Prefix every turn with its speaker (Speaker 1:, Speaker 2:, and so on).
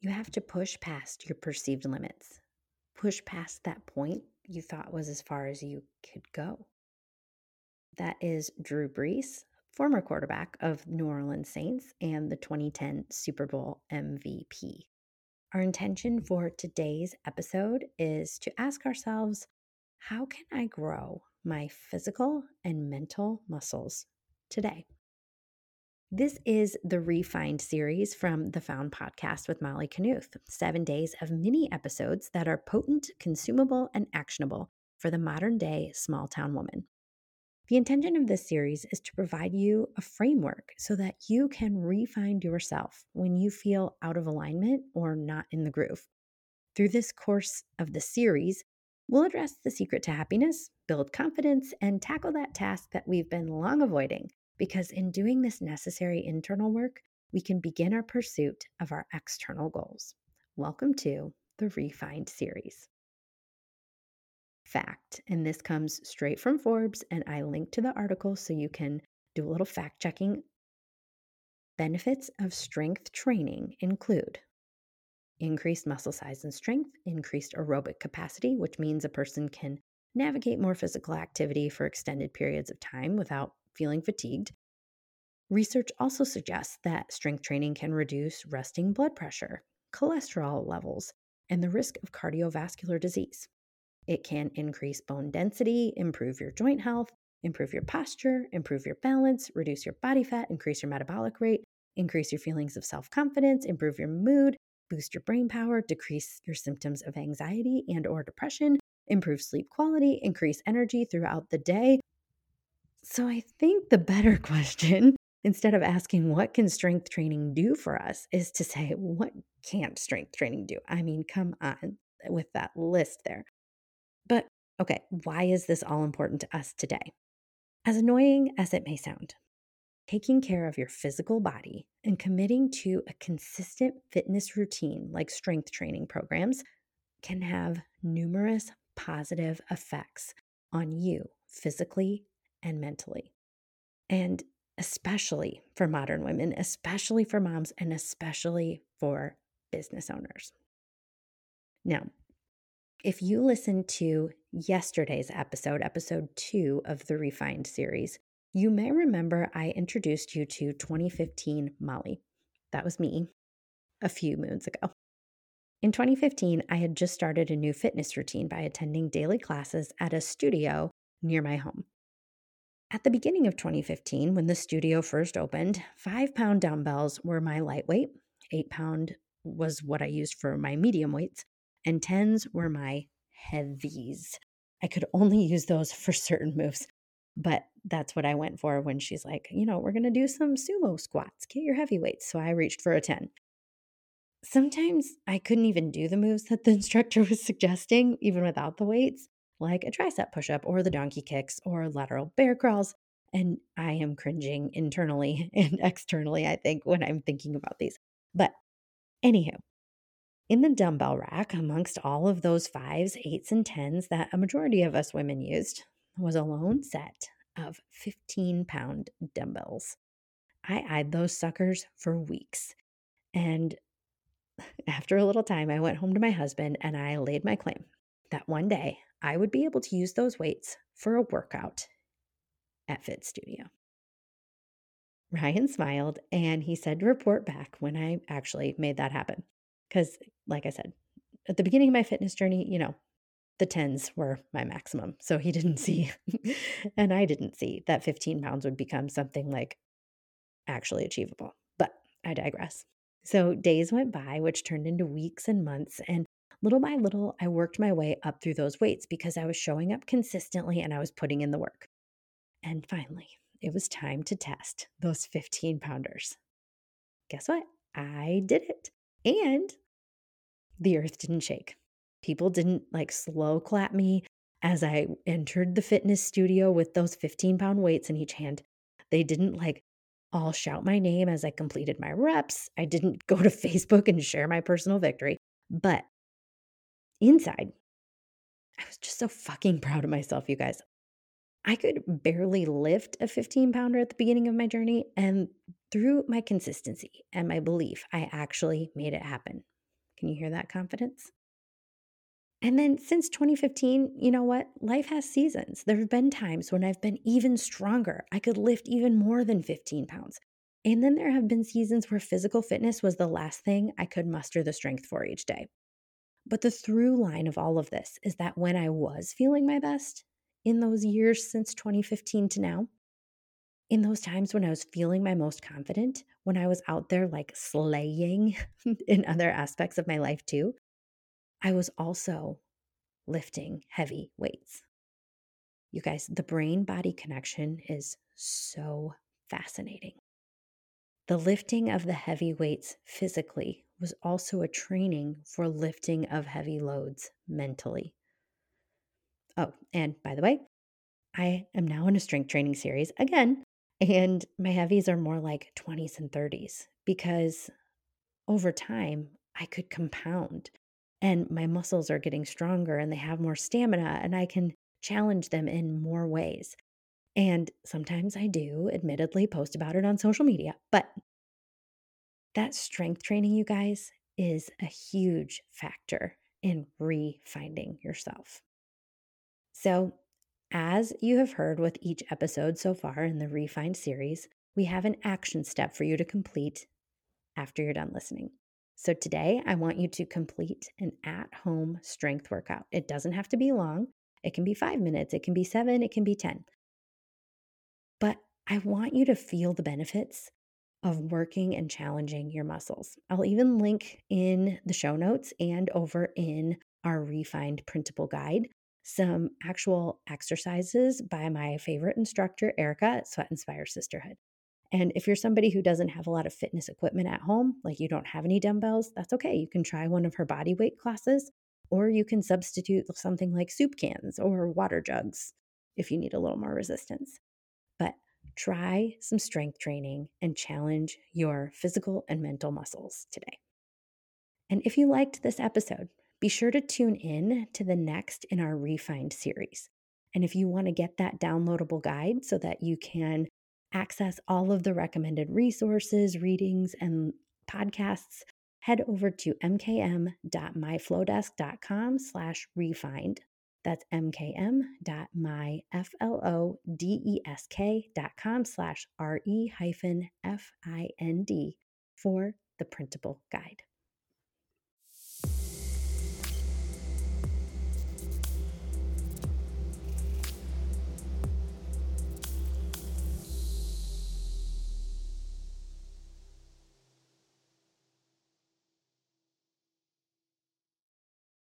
Speaker 1: you have to push past your perceived limits, push past that point you thought was as far as you could go. That is Drew Brees, former quarterback of New Orleans Saints and the 2010 Super Bowl MVP. Our intention for today's episode is to ask ourselves how can I grow my physical and mental muscles today? This is the Re-Find series from the Found podcast with Molly Knuth. Seven days of mini episodes that are potent, consumable, and actionable for the modern day small town woman. The intention of this series is to provide you a framework so that you can refine yourself when you feel out of alignment or not in the groove. Through this course of the series, we'll address the secret to happiness, build confidence, and tackle that task that we've been long avoiding. Because in doing this necessary internal work, we can begin our pursuit of our external goals. Welcome to the Re-Find series fact. And this comes straight from Forbes, and I link to the article so you can do a little fact checking. Benefits of strength training include increased muscle size and strength, increased aerobic capacity, which means a person can navigate more physical activity for extended periods of time without feeling fatigued. Research also suggests that strength training can reduce resting blood pressure, cholesterol levels, and the risk of cardiovascular disease. It can increase bone density, improve your joint health, improve your posture, improve your balance, reduce your body fat, increase your metabolic rate, increase your feelings of self confidence, improve your mood, boost your brain power, decrease your symptoms of anxiety and or depression, improve sleep quality, increase energy throughout the day. So I think the better question instead of asking what can strength training do for us is to say what can't strength training do? I mean, come on with that list there. But okay, why is this all important to us today? As annoying as it may sound, taking care of your physical body and committing to a consistent fitness routine like strength training programs can have numerous positive effects on you physically and mentally. And especially for modern women, especially for moms, and especially for business owners. Now, if you listen to yesterday's episode, episode two of the Re-Find series, you may remember I introduced you to 2015 Molly. That was me a few moons ago. In 2015, I had just started a new fitness routine by attending daily classes at a studio near my home. At the beginning of 2015, when the studio first opened, five pound dumbbells were my lightweight, eight pound was what I used for my medium weights, and tens were my heavies. I could only use those for certain moves, but that's what I went for when she's like, you know, we're going to do some sumo squats, get your heavyweights. So I reached for a 10. Sometimes I couldn't even do the moves that the instructor was suggesting, even without the weights, like a tricep push up or the donkey kicks or lateral bear crawls. And I am cringing internally and externally, I think, when I'm thinking about these. But anywho, in the dumbbell rack, amongst all of those fives, eights, and tens that a majority of us women used, was a lone set of 15 pound dumbbells. I eyed those suckers for weeks. And after a little time, I went home to my husband and I laid my claim that one day I would be able to use those weights for a workout at Fit Studio. Ryan smiled and he said to report back when I actually made that happen. Because, like I said, at the beginning of my fitness journey, you know, the tens were my maximum. So he didn't see, and I didn't see that 15 pounds would become something like actually achievable. But I digress. So days went by, which turned into weeks and months. And little by little, I worked my way up through those weights because I was showing up consistently and I was putting in the work. And finally, it was time to test those 15 pounders. Guess what? I did it. And the earth didn't shake. People didn't like slow clap me as I entered the fitness studio with those 15 pound weights in each hand. They didn't like all shout my name as I completed my reps. I didn't go to Facebook and share my personal victory. But inside, I was just so fucking proud of myself, you guys. I could barely lift a 15 pounder at the beginning of my journey. And through my consistency and my belief, I actually made it happen. Can you hear that confidence? And then since 2015, you know what? Life has seasons. There have been times when I've been even stronger. I could lift even more than 15 pounds. And then there have been seasons where physical fitness was the last thing I could muster the strength for each day. But the through line of all of this is that when I was feeling my best in those years since 2015 to now, in those times when I was feeling my most confident, when I was out there like slaying in other aspects of my life too, I was also lifting heavy weights. You guys, the brain body connection is so fascinating. The lifting of the heavy weights physically was also a training for lifting of heavy loads mentally. Oh, and by the way, I am now in a strength training series again, and my heavies are more like 20s and 30s because over time I could compound and my muscles are getting stronger and they have more stamina and I can challenge them in more ways. And sometimes I do, admittedly, post about it on social media. But that strength training, you guys, is a huge factor in refinding yourself. So, as you have heard with each episode so far in the Refind series, we have an action step for you to complete after you're done listening. So, today I want you to complete an at home strength workout. It doesn't have to be long, it can be five minutes, it can be seven, it can be 10. But I want you to feel the benefits of working and challenging your muscles. I'll even link in the show notes and over in our refined printable guide some actual exercises by my favorite instructor, Erica at Sweat Inspire Sisterhood. And if you're somebody who doesn't have a lot of fitness equipment at home, like you don't have any dumbbells, that's okay. You can try one of her body weight classes, or you can substitute something like soup cans or water jugs if you need a little more resistance. But try some strength training and challenge your physical and mental muscles today. And if you liked this episode, be sure to tune in to the next in our Re-Find series. And if you want to get that downloadable guide so that you can access all of the recommended resources, readings, and podcasts, head over to mkm.myflodesk.com slash refind. That's mkm.myflodesk.com slash re hyphen F-I-N-D for the printable guide.